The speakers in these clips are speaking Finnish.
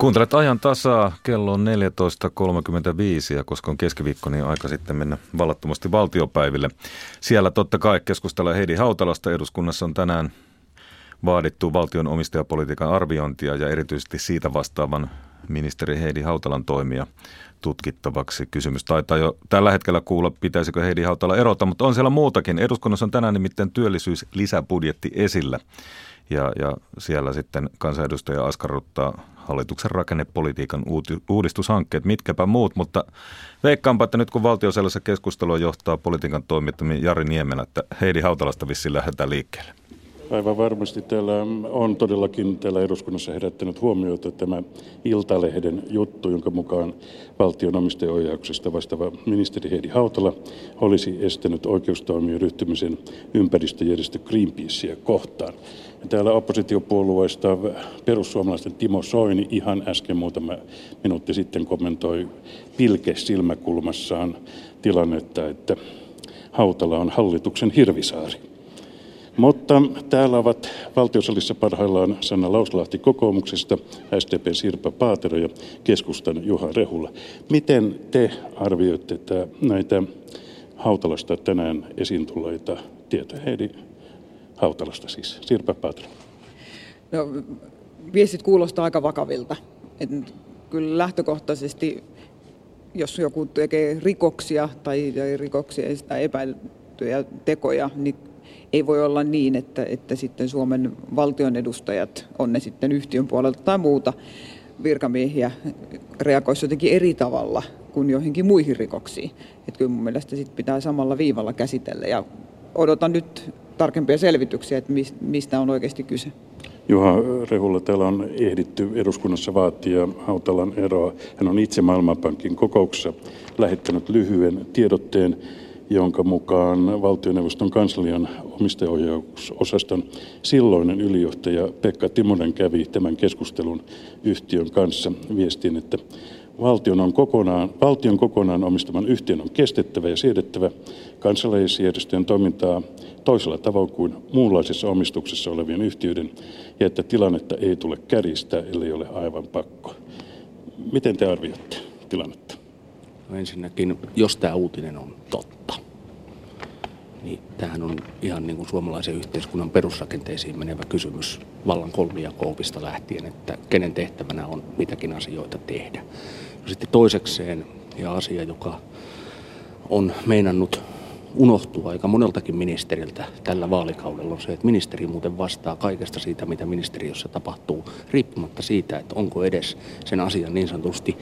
Kuuntelet ajan tasaa, kello on 14.35 ja koska on keskiviikko, niin aika sitten mennä vallattomasti valtiopäiville. Siellä totta kai keskustellaan Heidi Hautalasta. Eduskunnassa on tänään vaadittu valtion omistajapolitiikan arviointia ja erityisesti siitä vastaavan ministeri Heidi Hautalan toimia tutkittavaksi. Kysymys taitaa jo tällä hetkellä kuulla, pitäisikö Heidi Hautala erota, mutta on siellä muutakin. Eduskunnassa on tänään nimittäin työllisyyslisäbudjetti esillä ja, ja siellä sitten kansanedustaja askarruttaa hallituksen rakennepolitiikan uudistushankkeet, mitkäpä muut, mutta veikkaanpa, että nyt kun valtiosellisessa keskustelua johtaa politiikan toimittaminen Jari Niemelä, että Heidi Hautalasta vissiin lähdetään liikkeelle. Aivan varmasti täällä on todellakin täällä eduskunnassa herättänyt huomiota tämä Iltalehden juttu, jonka mukaan valtion omistajaohjauksesta vastaava ministeri Heidi Hautala olisi estänyt oikeustoimien ryhtymisen ympäristöjärjestö Greenpeacea kohtaan. Täällä oppositiopuolueista perussuomalaisten Timo Soini ihan äsken muutama minuutti sitten kommentoi pilke silmäkulmassaan tilannetta, että Hautala on hallituksen hirvisaari. Mutta täällä ovat valtiosalissa parhaillaan Sanna Lauslahti kokoomuksesta, SDP Sirpa Paatero ja keskustan Juha Rehula. Miten te arvioitte näitä Hautalasta tänään esiin tulleita tietoja? Heidi Hautalasta siis, Sirpa Paatero. No, viestit kuulostaa aika vakavilta. Et kyllä lähtökohtaisesti, jos joku tekee rikoksia tai rikoksia tai epäiltyjä tekoja, niin ei voi olla niin, että, että sitten Suomen valtion edustajat, on ne sitten yhtiön puolelta tai muuta virkamiehiä, reagoisivat jotenkin eri tavalla kuin joihinkin muihin rikoksiin. Että kyllä mun mielestä sit pitää samalla viivalla käsitellä ja odotan nyt tarkempia selvityksiä, että mistä on oikeasti kyse. Juha Rehulla, täällä on ehditty eduskunnassa vaatia Hautalan eroa. Hän on itse Maailmanpankin kokouksessa lähettänyt lyhyen tiedotteen jonka mukaan valtioneuvoston kanslian omistajaohjausosaston silloinen ylijohtaja Pekka Timonen kävi tämän keskustelun yhtiön kanssa viestin, että valtion, on kokonaan, valtion kokonaan omistaman yhtiön on kestettävä ja siedettävä kansalaisjärjestöjen toimintaa toisella tavoin kuin muunlaisessa omistuksessa olevien yhtiöiden ja että tilannetta ei tule kärjistää, ellei ole aivan pakko. Miten te arvioitte tilannetta? No ensinnäkin, jos tämä uutinen on totta, niin tämähän on ihan niin kuin suomalaisen yhteiskunnan perusrakenteisiin menevä kysymys vallan kolmijakoopista lähtien, että kenen tehtävänä on mitäkin asioita tehdä. No sitten toisekseen, ja asia, joka on meinannut unohtua aika moneltakin ministeriltä tällä vaalikaudella on se, että ministeri muuten vastaa kaikesta siitä, mitä ministeriössä tapahtuu, riippumatta siitä, että onko edes sen asian niin sanotusti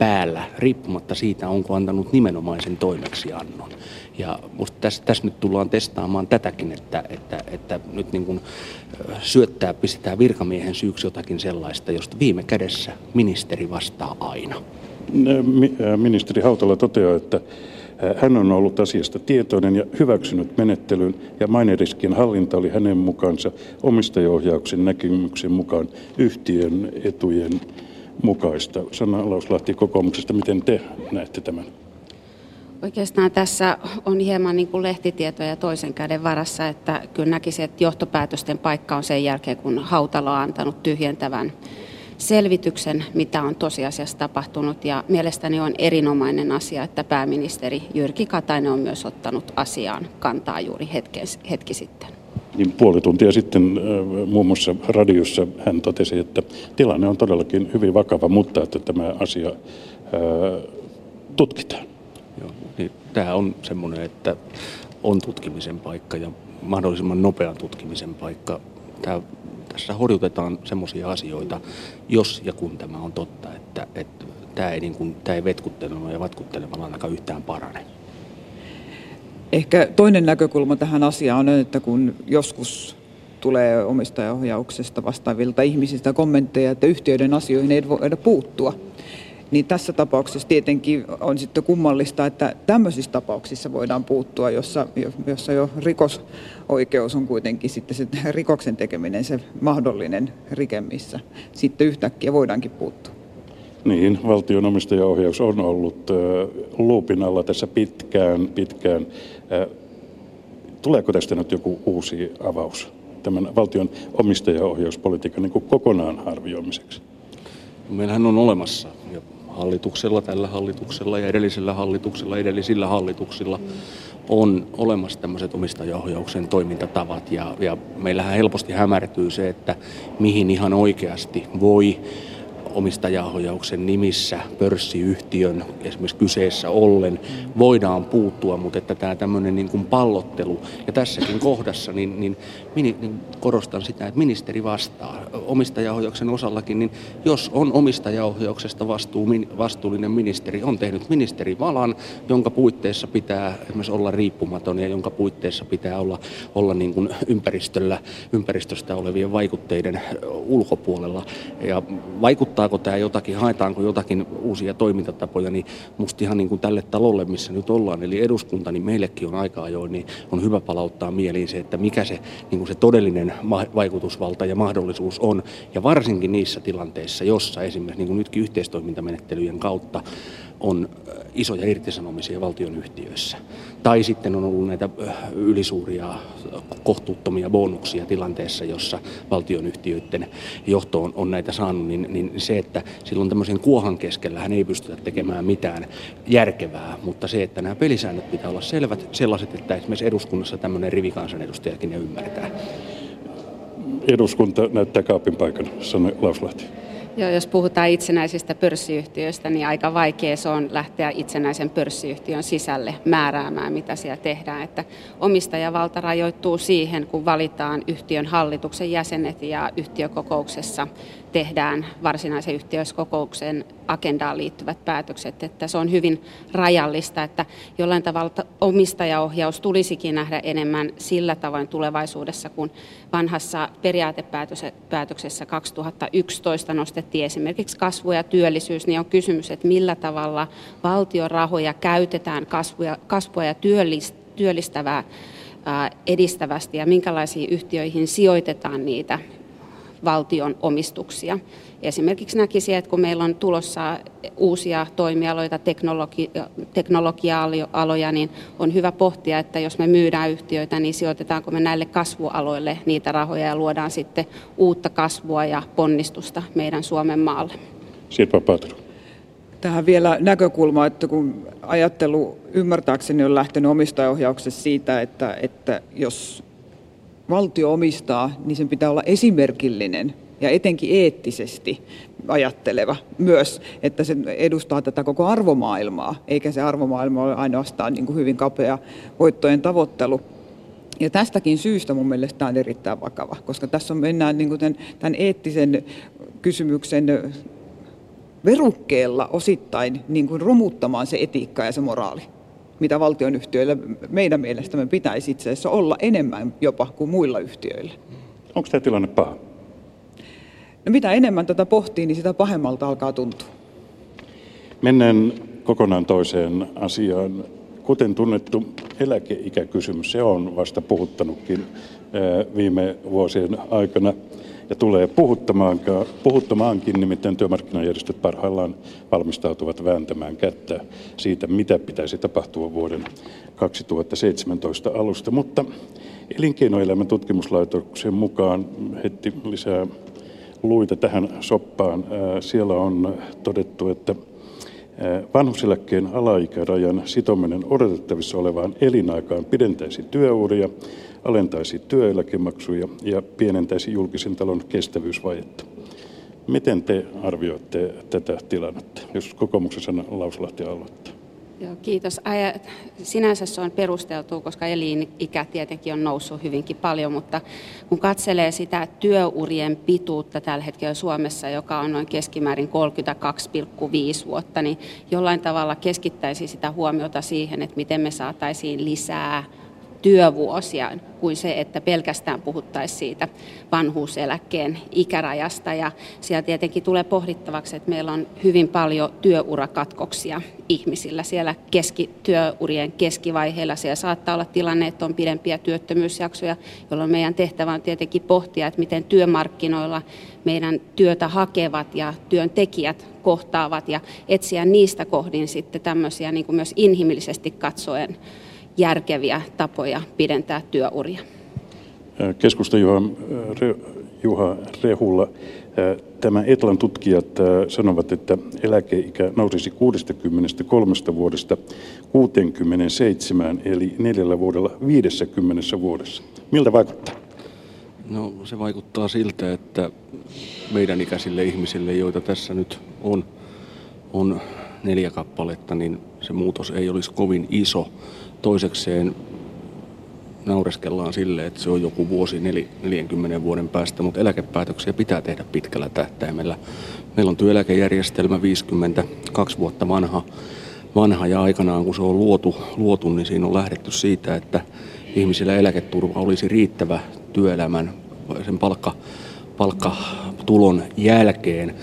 päällä, riippumatta siitä, onko antanut nimenomaisen toimeksiannon. Ja musta tässä, tässä nyt tullaan testaamaan tätäkin, että, että, että nyt niin kuin syöttää, pistetään virkamiehen syyksi jotakin sellaista, josta viime kädessä ministeri vastaa aina. Ministeri Hautala toteaa, että hän on ollut asiasta tietoinen ja hyväksynyt menettelyn ja maineriskien hallinta oli hänen mukaansa omistajaohjauksen näkemyksen mukaan yhtiön etujen mukaista. Sanna Lauslahti kokoomuksesta, miten te näette tämän? Oikeastaan tässä on hieman niin kuin lehtitietoja toisen käden varassa, että kyllä näkisin, että johtopäätösten paikka on sen jälkeen, kun Hautalo on antanut tyhjentävän selvityksen, mitä on tosiasiassa tapahtunut. Ja mielestäni on erinomainen asia, että pääministeri Jyrki Katainen on myös ottanut asiaan kantaa juuri hetki, hetki sitten niin puoli tuntia sitten muun muassa radiossa hän totesi, että tilanne on todellakin hyvin vakava, mutta että tämä asia tutkitaan. Joo, niin tämä on semmoinen, että on tutkimisen paikka ja mahdollisimman nopean tutkimisen paikka. Tämä, tässä horjutetaan semmoisia asioita, jos ja kun tämä on totta, että, että tämä ei, niin kuin, tämä ei vetkuttelemalla ja vatkuttelemalla ainakaan yhtään parane. Ehkä toinen näkökulma tähän asiaan on, että kun joskus tulee omistajaohjauksesta vastaavilta ihmisistä kommentteja, että yhtiöiden asioihin ei voida puuttua, niin tässä tapauksessa tietenkin on sitten kummallista, että tämmöisissä tapauksissa voidaan puuttua, jossa, jossa jo rikosoikeus on kuitenkin sitten se rikoksen tekeminen se mahdollinen rike, missä sitten yhtäkkiä voidaankin puuttua. Niin, valtion omistajaohjaus on ollut luupin alla tässä pitkään, pitkään. Tuleeko tästä nyt joku uusi avaus tämän valtion omistajaohjauspolitiikan niin kokonaan arvioimiseksi? Meillähän on olemassa ja hallituksella, tällä hallituksella ja edellisellä hallituksella, edellisillä hallituksilla on olemassa tämmöiset omistajaohjauksen toimintatavat ja, ja meillähän helposti hämärtyy se, että mihin ihan oikeasti voi omistajaohjauksen nimissä pörssiyhtiön esimerkiksi kyseessä ollen voidaan puuttua, mutta että tämä tämmöinen niin kuin pallottelu. Ja tässäkin kohdassa niin, niin, niin, korostan sitä, että ministeri vastaa omistajaohjauksen osallakin, niin jos on omistajaohjauksesta vastuu, vastuullinen ministeri, on tehnyt ministerivalan, jonka puitteissa pitää esimerkiksi olla riippumaton ja jonka puitteissa pitää olla, olla niin kuin ympäristöllä, ympäristöstä olevien vaikutteiden ulkopuolella. Ja vaikuttaa auttaako tämä jotakin, haetaanko jotakin uusia toimintatapoja, niin musta ihan niin kuin tälle talolle, missä nyt ollaan, eli eduskunta, niin meillekin on aika ajoin, niin on hyvä palauttaa mieliin se, että mikä se, niin kuin se todellinen vaikutusvalta ja mahdollisuus on, ja varsinkin niissä tilanteissa, jossa esimerkiksi niin kuin nytkin yhteistoimintamenettelyjen kautta on isoja irtisanomisia valtionyhtiöissä. Tai sitten on ollut näitä ylisuuria kohtuuttomia bonuksia tilanteessa, jossa valtionyhtiöiden johto on, on näitä saanut, niin, niin se, että silloin tämmöisen kuohan keskellä hän ei pystytä tekemään mitään järkevää, mutta se, että nämä pelisäännöt pitää olla selvät, sellaiset, että esimerkiksi eduskunnassa tämmöinen rivikansanedustajakin ne ymmärtää. Eduskunta näyttää kaapin paikan, sanoi Lauslahti. Joo, jos puhutaan itsenäisistä pörssiyhtiöistä, niin aika vaikea se on lähteä itsenäisen pörssiyhtiön sisälle määräämään, mitä siellä tehdään. Että omistajavalta rajoittuu siihen, kun valitaan yhtiön hallituksen jäsenet ja yhtiökokouksessa tehdään varsinaisen yhtiöskokouksen agendaan liittyvät päätökset, että se on hyvin rajallista, että jollain tavalla omistajaohjaus tulisikin nähdä enemmän sillä tavoin tulevaisuudessa, kun vanhassa periaatepäätöksessä 2011 nostettiin esimerkiksi kasvu ja työllisyys, niin on kysymys, että millä tavalla valtion rahoja käytetään kasvua, kasvua ja työllistävää edistävästi ja minkälaisiin yhtiöihin sijoitetaan niitä valtion omistuksia. Esimerkiksi näkisi, että kun meillä on tulossa uusia toimialoita, teknologi- teknologia-aloja, niin on hyvä pohtia, että jos me myydään yhtiöitä, niin sijoitetaanko me näille kasvualoille niitä rahoja ja luodaan sitten uutta kasvua ja ponnistusta meidän Suomen maalle. Sirpa Patru. Tähän vielä näkökulma, että kun ajattelu ymmärtääkseni on lähtenyt omistajaohjauksessa siitä, että, että jos valtio omistaa, niin sen pitää olla esimerkillinen ja etenkin eettisesti ajatteleva myös, että se edustaa tätä koko arvomaailmaa, eikä se arvomaailma ole ainoastaan niin kuin hyvin kapea voittojen tavoittelu. Ja tästäkin syystä mun mielestä tämä on erittäin vakava, koska tässä on, mennään niin kuin tämän, tämän eettisen kysymyksen verukkeella osittain niin kuin romuttamaan se etiikka ja se moraali mitä valtionyhtiöillä meidän mielestämme pitäisi itse asiassa olla enemmän jopa kuin muilla yhtiöillä. Onko tämä tilanne paha? No mitä enemmän tätä pohtii, niin sitä pahemmalta alkaa tuntua. Mennään kokonaan toiseen asiaan. Kuten tunnettu eläkeikäkysymys, se on vasta puhuttanutkin viime vuosien aikana ja tulee puhuttamaankin, nimittäin työmarkkinajärjestöt parhaillaan valmistautuvat vääntämään kättä siitä, mitä pitäisi tapahtua vuoden 2017 alusta. Mutta elinkeinoelämän tutkimuslaitoksen mukaan heti lisää luita tähän soppaan. Siellä on todettu, että vanhuseläkkeen alaikärajan sitominen odotettavissa olevaan elinaikaan pidentäisi työuria alentaisi työeläkemaksuja ja pienentäisi julkisen talon kestävyysvajetta. Miten te arvioitte tätä tilannetta, jos kokoomuksen Lauslahti aloittaa? Joo, kiitos. Sinänsä se on perusteltu, koska elinikä tietenkin on noussut hyvinkin paljon, mutta kun katselee sitä työurien pituutta tällä hetkellä Suomessa, joka on noin keskimäärin 32,5 vuotta, niin jollain tavalla keskittäisi sitä huomiota siihen, että miten me saataisiin lisää työvuosia kuin se, että pelkästään puhuttaisiin siitä vanhuuseläkkeen ikärajasta. Ja siellä tietenkin tulee pohdittavaksi, että meillä on hyvin paljon työurakatkoksia ihmisillä siellä keski, työurien keskivaiheilla. Siellä saattaa olla tilanne, että on pidempiä työttömyysjaksoja, jolloin meidän tehtävä on tietenkin pohtia, että miten työmarkkinoilla meidän työtä hakevat ja työntekijät kohtaavat ja etsiä niistä kohdin sitten tämmöisiä niin kuin myös inhimillisesti katsoen järkeviä tapoja pidentää työuria. Keskusta Juha Rehula. Tämä Etlan tutkijat sanovat, että eläkeikä nousisi 63 vuodesta 67, eli neljällä vuodella 50 vuodessa. Miltä vaikuttaa? No se vaikuttaa siltä, että meidän ikäisille ihmisille, joita tässä nyt on, on neljä kappaletta, niin se muutos ei olisi kovin iso. Toisekseen naureskellaan sille, että se on joku vuosi 40 vuoden päästä, mutta eläkepäätöksiä pitää tehdä pitkällä tähtäimellä. Meillä on työeläkejärjestelmä 52 vuotta vanha, vanha ja aikanaan kun se on luotu, luotu, niin siinä on lähdetty siitä, että ihmisillä eläketurva olisi riittävä työelämän sen palkka, palkkatulon jälkeen.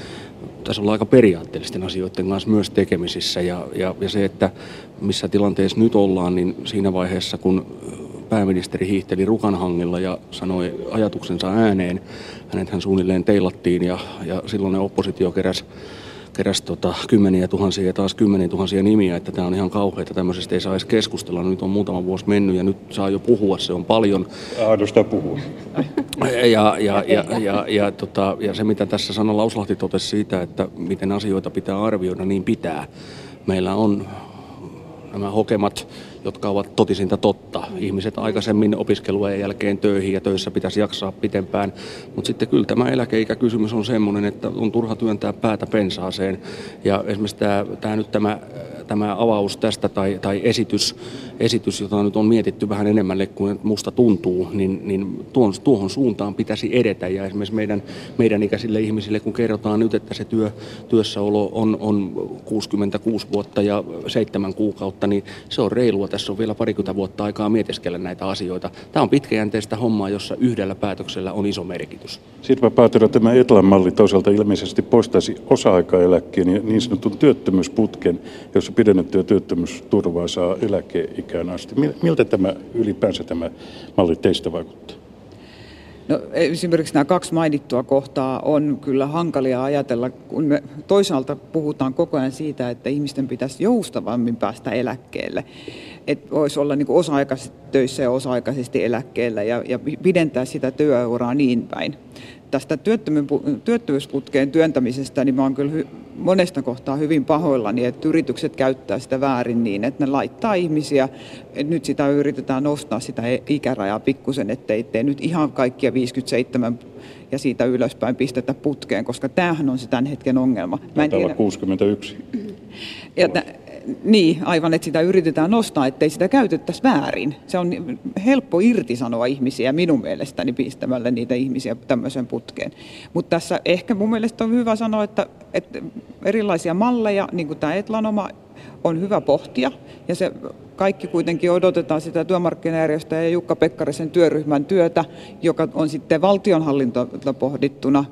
Tässä ollaan aika periaatteellisten asioiden kanssa myös tekemisissä ja, ja, ja se, että missä tilanteessa nyt ollaan, niin siinä vaiheessa kun pääministeri hiihteli Rukanhangilla ja sanoi ajatuksensa ääneen, hänet hän suunnilleen teilattiin ja, ja silloin oppositio keräsi keräsi tota, kymmeniä tuhansia ja taas kymmeniä tuhansia nimiä, että tämä on ihan kauheaa, tämmöisestä ei saa edes keskustella. Nyt on muutama vuosi mennyt ja nyt saa jo puhua, se on paljon. Aadosta puhua. Ja, ja, ja, ja, ja, ja, tota, ja se, mitä tässä Sanna Lauslahti totesi siitä, että miten asioita pitää arvioida, niin pitää. Meillä on nämä hokemat jotka ovat totisinta totta. Ihmiset aikaisemmin opiskelujen jälkeen töihin ja töissä pitäisi jaksaa pitempään. Mutta sitten kyllä tämä eläkeikäkysymys on sellainen, että on turha työntää päätä pensaaseen. Ja esimerkiksi tämä, tämä nyt tämä, tämä avaus tästä tai, tai esitys, esitys, jota nyt on mietitty vähän enemmän kuin musta tuntuu, niin, niin tuon, tuohon suuntaan pitäisi edetä. Ja esimerkiksi meidän, meidän ikäisille ihmisille, kun kerrotaan nyt, että se työ, työssäolo on, on 66 vuotta ja seitsemän kuukautta, niin se on reilua tässä on vielä parikymmentä vuotta aikaa mietiskellä näitä asioita. Tämä on pitkäjänteistä hommaa, jossa yhdellä päätöksellä on iso merkitys. Sitten Paatero, tämä Etlan malli toisaalta ilmeisesti poistaisi osa-aikaeläkkeen ja niin sanotun työttömyysputken, jossa pidennettyä työttömyysturvaa saa eläkeikään asti. Miltä tämä ylipäänsä tämä malli teistä vaikuttaa? No, esimerkiksi nämä kaksi mainittua kohtaa on kyllä hankalia ajatella, kun me toisaalta puhutaan koko ajan siitä, että ihmisten pitäisi joustavammin päästä eläkkeelle. Että voisi olla niin osa-aikaisesti töissä ja osa-aikaisesti eläkkeellä ja, ja pidentää sitä työuraa niin päin tästä työttömyysputkeen työntämisestä, niin mä oon kyllä monesta kohtaa hyvin pahoillani, että yritykset käyttää sitä väärin niin, että ne laittaa ihmisiä, että nyt sitä yritetään nostaa sitä ikärajaa pikkusen, ettei tee nyt ihan kaikkia 57 ja siitä ylöspäin pistetä putkeen, koska tämähän on se tämän hetken ongelma. Mä en tiedä. 61. Ja niin, aivan, että sitä yritetään nostaa, ettei sitä käytettäisi väärin. Se on helppo irtisanoa ihmisiä minun mielestäni pistämällä niitä ihmisiä tämmöiseen putkeen. Mutta tässä ehkä mun mielestä on hyvä sanoa, että, että erilaisia malleja, niin kuin tämä Etlanoma, on hyvä pohtia. Ja se kaikki kuitenkin odotetaan sitä työmarkkinajärjestöjä ja Jukka Pekkarisen työryhmän työtä, joka on sitten valtionhallintoa pohdittuna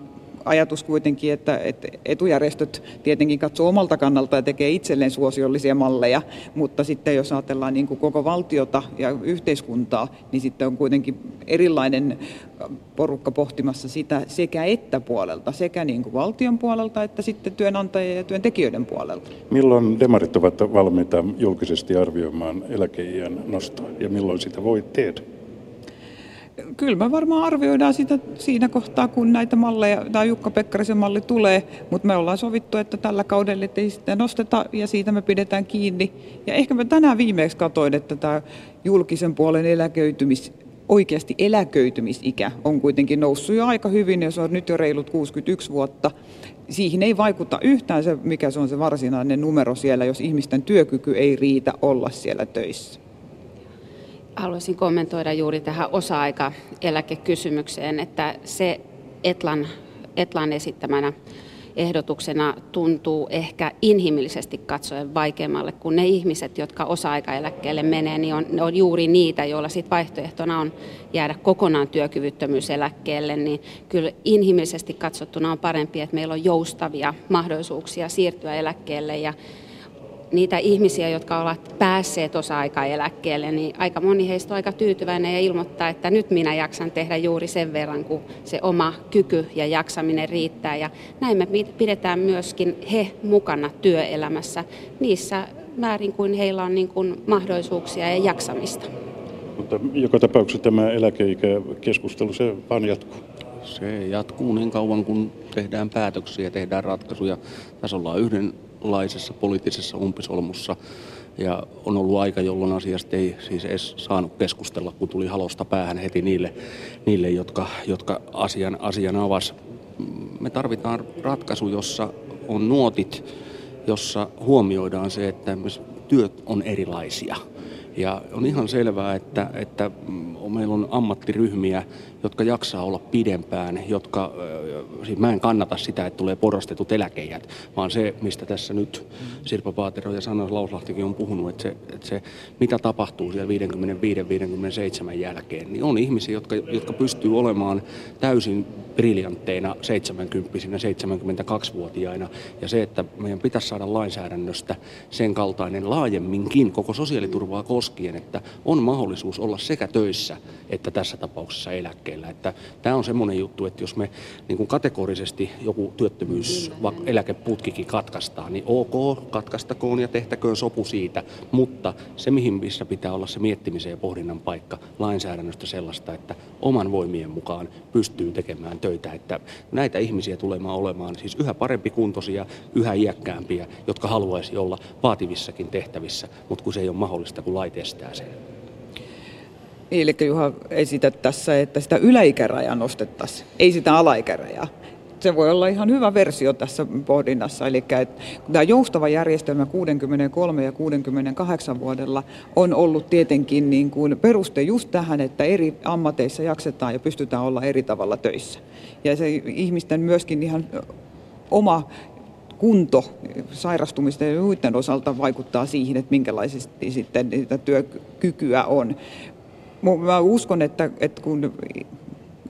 ajatus kuitenkin, että, etujärjestöt tietenkin katsoo omalta kannalta ja tekee itselleen suosiollisia malleja, mutta sitten jos ajatellaan niin kuin koko valtiota ja yhteiskuntaa, niin sitten on kuitenkin erilainen porukka pohtimassa sitä sekä että puolelta, sekä niin kuin valtion puolelta että sitten työnantajien ja työntekijöiden puolelta. Milloin demarit ovat valmiita julkisesti arvioimaan eläkeijän nostoa ja milloin sitä voi tehdä? Kyllä me varmaan arvioidaan sitä siinä kohtaa, kun näitä malleja, tai Jukka Pekkarisen malli tulee, mutta me ollaan sovittu, että tällä kaudella ei sitä nosteta ja siitä me pidetään kiinni. Ja ehkä mä tänään viimeksi katsoin, että tämä julkisen puolen eläköitymis, oikeasti eläköitymisikä on kuitenkin noussut jo aika hyvin ja se on nyt jo reilut 61 vuotta. Siihen ei vaikuta yhtään se, mikä se on se varsinainen numero siellä, jos ihmisten työkyky ei riitä olla siellä töissä. Haluaisin kommentoida juuri tähän osa-aikaeläkekysymykseen, että se Etlan, Etlan esittämänä ehdotuksena tuntuu ehkä inhimillisesti katsoen vaikeammalle kuin ne ihmiset, jotka osa-aikaeläkkeelle menee, niin on, ne on juuri niitä, joilla sit vaihtoehtona on jäädä kokonaan työkyvyttömyyseläkkeelle, niin kyllä inhimillisesti katsottuna on parempi, että meillä on joustavia mahdollisuuksia siirtyä eläkkeelle ja niitä ihmisiä, jotka ovat päässeet osa-aikaeläkkeelle, niin aika moni heistä on aika tyytyväinen ja ilmoittaa, että nyt minä jaksan tehdä juuri sen verran, kun se oma kyky ja jaksaminen riittää. Ja näin me pidetään myöskin he mukana työelämässä niissä määrin kuin heillä on niin kuin mahdollisuuksia ja jaksamista. Mutta joka tapauksessa tämä eläkeikäkeskustelu, se vaan jatkuu. Se jatkuu niin kauan, kun tehdään päätöksiä, tehdään ratkaisuja. Tässä ollaan yhdenlaisessa poliittisessa umpisolmussa. Ja on ollut aika, jolloin asiasta ei siis edes saanut keskustella, kun tuli halosta päähän heti niille, niille jotka, jotka asian, asian avas. Me tarvitaan ratkaisu, jossa on nuotit, jossa huomioidaan se, että työt on erilaisia – ja on ihan selvää, että, että mm, meillä on ammattiryhmiä, jotka jaksaa olla pidempään, jotka, siis mä en kannata sitä, että tulee porrastetut eläkeijät, vaan se, mistä tässä nyt Sirpa Paatero ja Sanna Lauslahtikin on puhunut, että se, että se mitä tapahtuu siellä 55-57 jälkeen, niin on ihmisiä, jotka, jotka pystyy olemaan täysin briljantteina 70 72-vuotiaina. Ja se, että meidän pitäisi saada lainsäädännöstä sen kaltainen laajemminkin koko sosiaaliturvaa koskien, että on mahdollisuus olla sekä töissä että tässä tapauksessa eläkkeellä. Että tämä on semmoinen juttu, että jos me niin kuin kategorisesti joku työttömyyseläkeputkikin katkaistaan, niin ok, katkaistakoon ja tehtäköön sopu siitä, mutta se mihin missä pitää olla se miettimisen ja pohdinnan paikka lainsäädännöstä sellaista, että oman voimien mukaan pystyy tekemään töitä, että näitä ihmisiä tulemaan olemaan siis yhä parempi kuntoisia, yhä iäkkäämpiä, jotka haluaisi olla vaativissakin tehtävissä, mutta kun se ei ole mahdollista, kun laite estää sen. Eli Juha esität tässä, että sitä yläikärajaa nostettaisiin, ei sitä alaikärajaa. Se voi olla ihan hyvä versio tässä pohdinnassa. Eli että tämä joustava järjestelmä 63 ja 68 vuodella on ollut tietenkin niin kuin peruste just tähän, että eri ammateissa jaksetaan ja pystytään olla eri tavalla töissä. Ja se ihmisten myöskin ihan oma kunto sairastumisten ja muiden osalta vaikuttaa siihen, että minkälaisesti sitten sitä työkykyä on. Mä uskon, että, että kun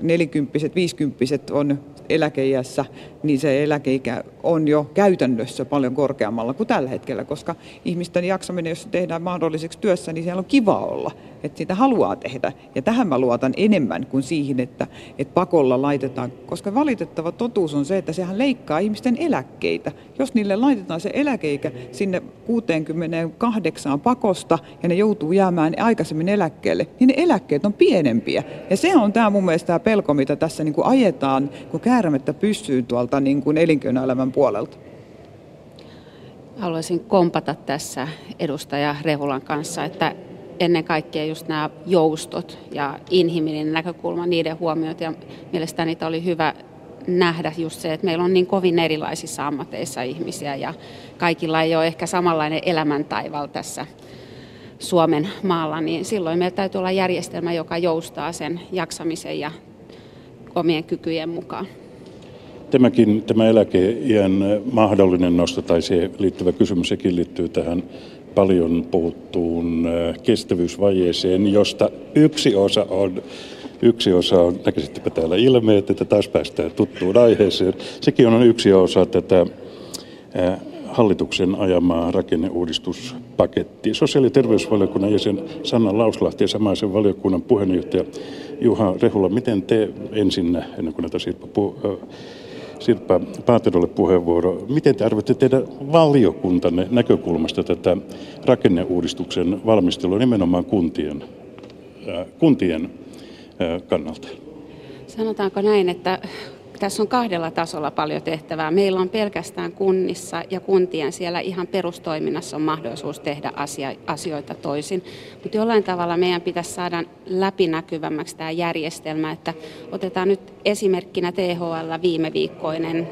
nelikymppiset, viisikymppiset on eläkeiässä, niin se eläkeikä on jo käytännössä paljon korkeammalla kuin tällä hetkellä, koska ihmisten jaksaminen, jos tehdään mahdolliseksi työssä, niin siellä on kiva olla, että sitä haluaa tehdä. Ja tähän mä luotan enemmän kuin siihen, että, että pakolla laitetaan, koska valitettava totuus on se, että sehän leikkaa ihmisten eläkkeitä. Jos niille laitetaan se eläkeikä sinne 68 pakosta ja ne joutuu jäämään aikaisemmin eläkkeelle, niin ne eläkkeet on pienempiä. Ja se on tämä mun mielestä tämä pelko, mitä tässä niin kuin ajetaan, kun käärmettä pysyy tuolta niin kuin elinkeinoelämän puolelta. Haluaisin kompata tässä edustaja Rehulan kanssa, että ennen kaikkea just nämä joustot ja inhimillinen näkökulma, niiden huomiot ja mielestäni niitä oli hyvä nähdä just se, että meillä on niin kovin erilaisissa ammateissa ihmisiä ja kaikilla ei ole ehkä samanlainen elämäntaival tässä Suomen maalla, niin silloin meillä täytyy olla järjestelmä, joka joustaa sen jaksamisen ja omien kykyjen mukaan. Tämäkin, tämä eläkeiän mahdollinen nosto tai siihen liittyvä kysymys, sekin liittyy tähän paljon puhuttuun äh, kestävyysvajeeseen, josta yksi osa on Yksi osa on, näkisittepä täällä ilmeet, että taas päästään tuttuun aiheeseen. Sekin on yksi osa tätä äh, hallituksen ajamaa rakenneuudistuspaketti. Sosiaali- ja terveysvaliokunnan jäsen Sanna Lauslahti ja samaisen valiokunnan puheenjohtaja Juha Rehula, miten te ensin, ennen kuin näitä Sirpa, Sirpa Paaterolle puheenvuoro, miten te arvioitte tehdä valiokuntanne näkökulmasta tätä rakenneuudistuksen valmistelua nimenomaan kuntien, kuntien kannalta? Sanotaanko näin, että tässä on kahdella tasolla paljon tehtävää. Meillä on pelkästään kunnissa ja kuntien siellä ihan perustoiminnassa on mahdollisuus tehdä asia, asioita toisin. Mutta jollain tavalla meidän pitäisi saada läpinäkyvämmäksi tämä järjestelmä, että otetaan nyt esimerkkinä THL viime viikkoinen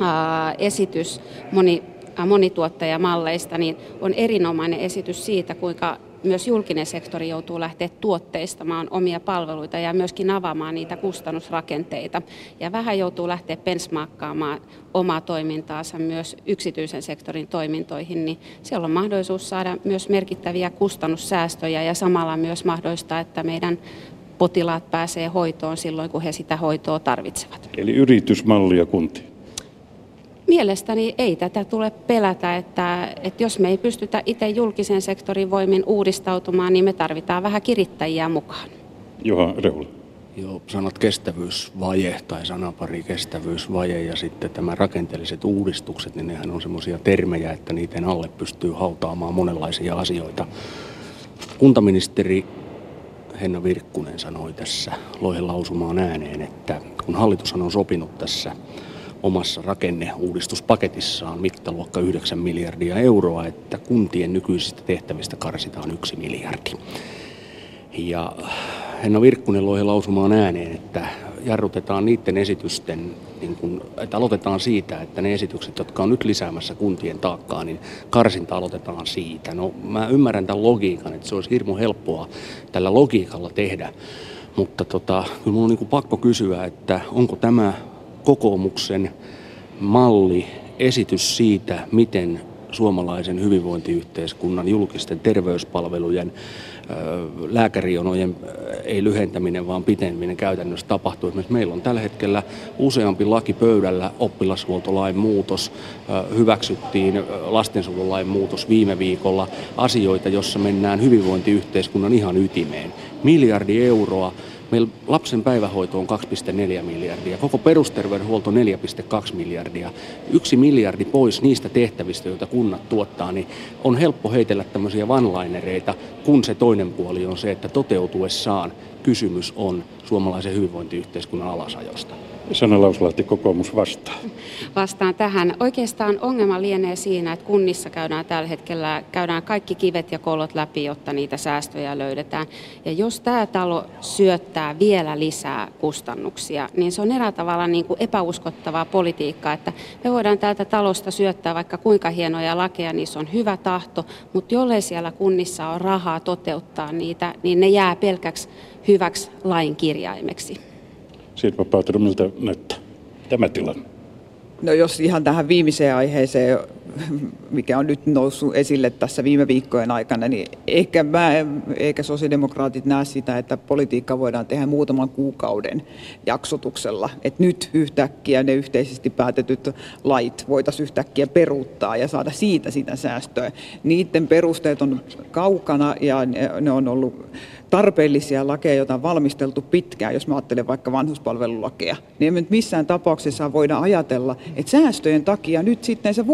ää, esitys moni, monituottajamalleista, niin on erinomainen esitys siitä, kuinka myös julkinen sektori joutuu lähteä tuotteistamaan omia palveluita ja myöskin avaamaan niitä kustannusrakenteita. Ja vähän joutuu lähteä benchmarkkaamaan omaa toimintaansa myös yksityisen sektorin toimintoihin, niin siellä on mahdollisuus saada myös merkittäviä kustannussäästöjä ja samalla myös mahdollista, että meidän potilaat pääsee hoitoon silloin, kun he sitä hoitoa tarvitsevat. Eli yritysmallia kuntiin. Mielestäni ei tätä tule pelätä, että, että jos me ei pystytä itse julkisen sektorin voimin uudistautumaan, niin me tarvitaan vähän kirittäjiä mukaan. Juha Rehula. Joo, sanat kestävyysvaje tai sanapari kestävyysvaje ja sitten tämä rakenteelliset uudistukset, niin nehän on semmoisia termejä, että niiden alle pystyy hautaamaan monenlaisia asioita. Kuntaministeri Henna Virkkunen sanoi tässä loihen lausumaan ääneen, että kun hallitushan on sopinut tässä omassa rakenneuudistuspaketissaan mittaluokka 9 miljardia euroa, että kuntien nykyisistä tehtävistä karsitaan yksi miljardi. Ja Henna Virkkunen loi lausumaan ääneen, että jarrutetaan niiden esitysten, niin kun, että aloitetaan siitä, että ne esitykset, jotka on nyt lisäämässä kuntien taakkaa, niin karsinta aloitetaan siitä. No mä ymmärrän tämän logiikan, että se olisi hirmu helppoa tällä logiikalla tehdä, mutta tota, kyllä mun on niin pakko kysyä, että onko tämä kokoomuksen malli, esitys siitä, miten suomalaisen hyvinvointiyhteiskunnan julkisten terveyspalvelujen lääkärijonojen ei lyhentäminen, vaan piteminen käytännössä tapahtuu. Meillä on tällä hetkellä useampi laki pöydällä, oppilashuoltolain muutos, hyväksyttiin lastensuojelulain muutos viime viikolla, asioita, jossa mennään hyvinvointiyhteiskunnan ihan ytimeen. Miljardi euroa Meillä lapsen päivähoito on 2,4 miljardia, koko perusterveydenhuolto 4,2 miljardia. Yksi miljardi pois niistä tehtävistä, joita kunnat tuottaa, niin on helppo heitellä tämmöisiä vanlainereita, kun se toinen puoli on se, että toteutuessaan kysymys on suomalaisen hyvinvointiyhteiskunnan alasajosta. Sanna Lauslahti, kokoomus vastaa. Vastaan tähän. Oikeastaan ongelma lienee siinä, että kunnissa käydään tällä hetkellä käydään kaikki kivet ja kolot läpi, jotta niitä säästöjä löydetään. Ja jos tämä talo syöttää vielä lisää kustannuksia, niin se on eräällä tavalla niin kuin epäuskottavaa politiikkaa, että me voidaan täältä talosta syöttää vaikka kuinka hienoja lakeja, niissä on hyvä tahto, mutta jollei siellä kunnissa on rahaa toteuttaa niitä, niin ne jää pelkäksi hyväksi lain kirjaimeksi. Sirpa Paatero, miltä näyttää tämä tilanne? No jos ihan tähän viimeiseen aiheeseen, mikä on nyt noussut esille tässä viime viikkojen aikana, niin ehkä mä eikä sosiaalidemokraatit näe sitä, että politiikka voidaan tehdä muutaman kuukauden jaksotuksella. Että nyt yhtäkkiä ne yhteisesti päätetyt lait voitaisiin yhtäkkiä peruuttaa ja saada siitä sitä säästöä. Niiden perusteet on kaukana ja ne on ollut tarpeellisia lakeja, joita on valmisteltu pitkään, jos mä ajattelen vaikka vanhuspalvelulakeja, niin emme nyt missään tapauksessa voida ajatella, että säästöjen takia nyt sitten se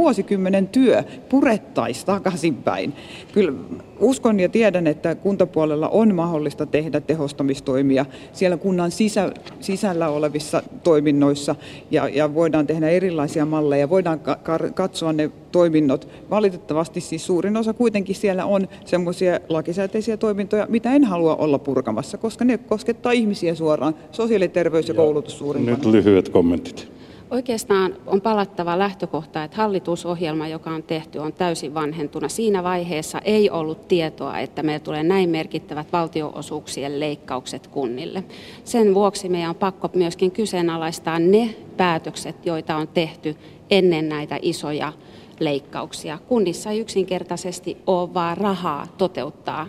vuosikymmenen työ purettaisiin takaisinpäin. Kyllä uskon ja tiedän, että kuntapuolella on mahdollista tehdä tehostamistoimia siellä kunnan sisä, sisällä olevissa toiminnoissa ja, ja voidaan tehdä erilaisia malleja, voidaan ka- katsoa ne toiminnot. Valitettavasti siis suurin osa kuitenkin siellä on semmoisia lakisääteisiä toimintoja, mitä en halua olla purkamassa, koska ne koskettaa ihmisiä suoraan, sosiaali-, terveys ja, ja koulutus suurin Nyt lyhyet kommentit. Oikeastaan on palattava lähtökohta, että hallitusohjelma, joka on tehty, on täysin vanhentuna. Siinä vaiheessa ei ollut tietoa, että meillä tulee näin merkittävät valtioosuuksien leikkaukset kunnille. Sen vuoksi meidän on pakko myöskin kyseenalaistaa ne päätökset, joita on tehty ennen näitä isoja leikkauksia. Kunnissa ei yksinkertaisesti ole vaan rahaa toteuttaa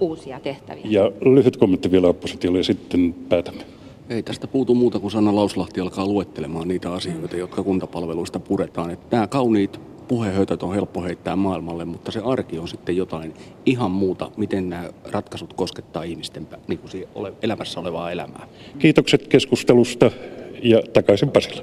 uusia tehtäviä. Ja lyhyt kommentti vielä oppositiolle ja sitten päätämme. Ei tästä puutu muuta kuin Sanna Lauslahti alkaa luettelemaan niitä asioita, jotka kuntapalveluista puretaan. Että nämä kauniit puhehötöt on helppo heittää maailmalle, mutta se arki on sitten jotain ihan muuta, miten nämä ratkaisut koskettaa ihmisten niin kuin elämässä olevaa elämää. Kiitokset keskustelusta ja takaisin Pasilla.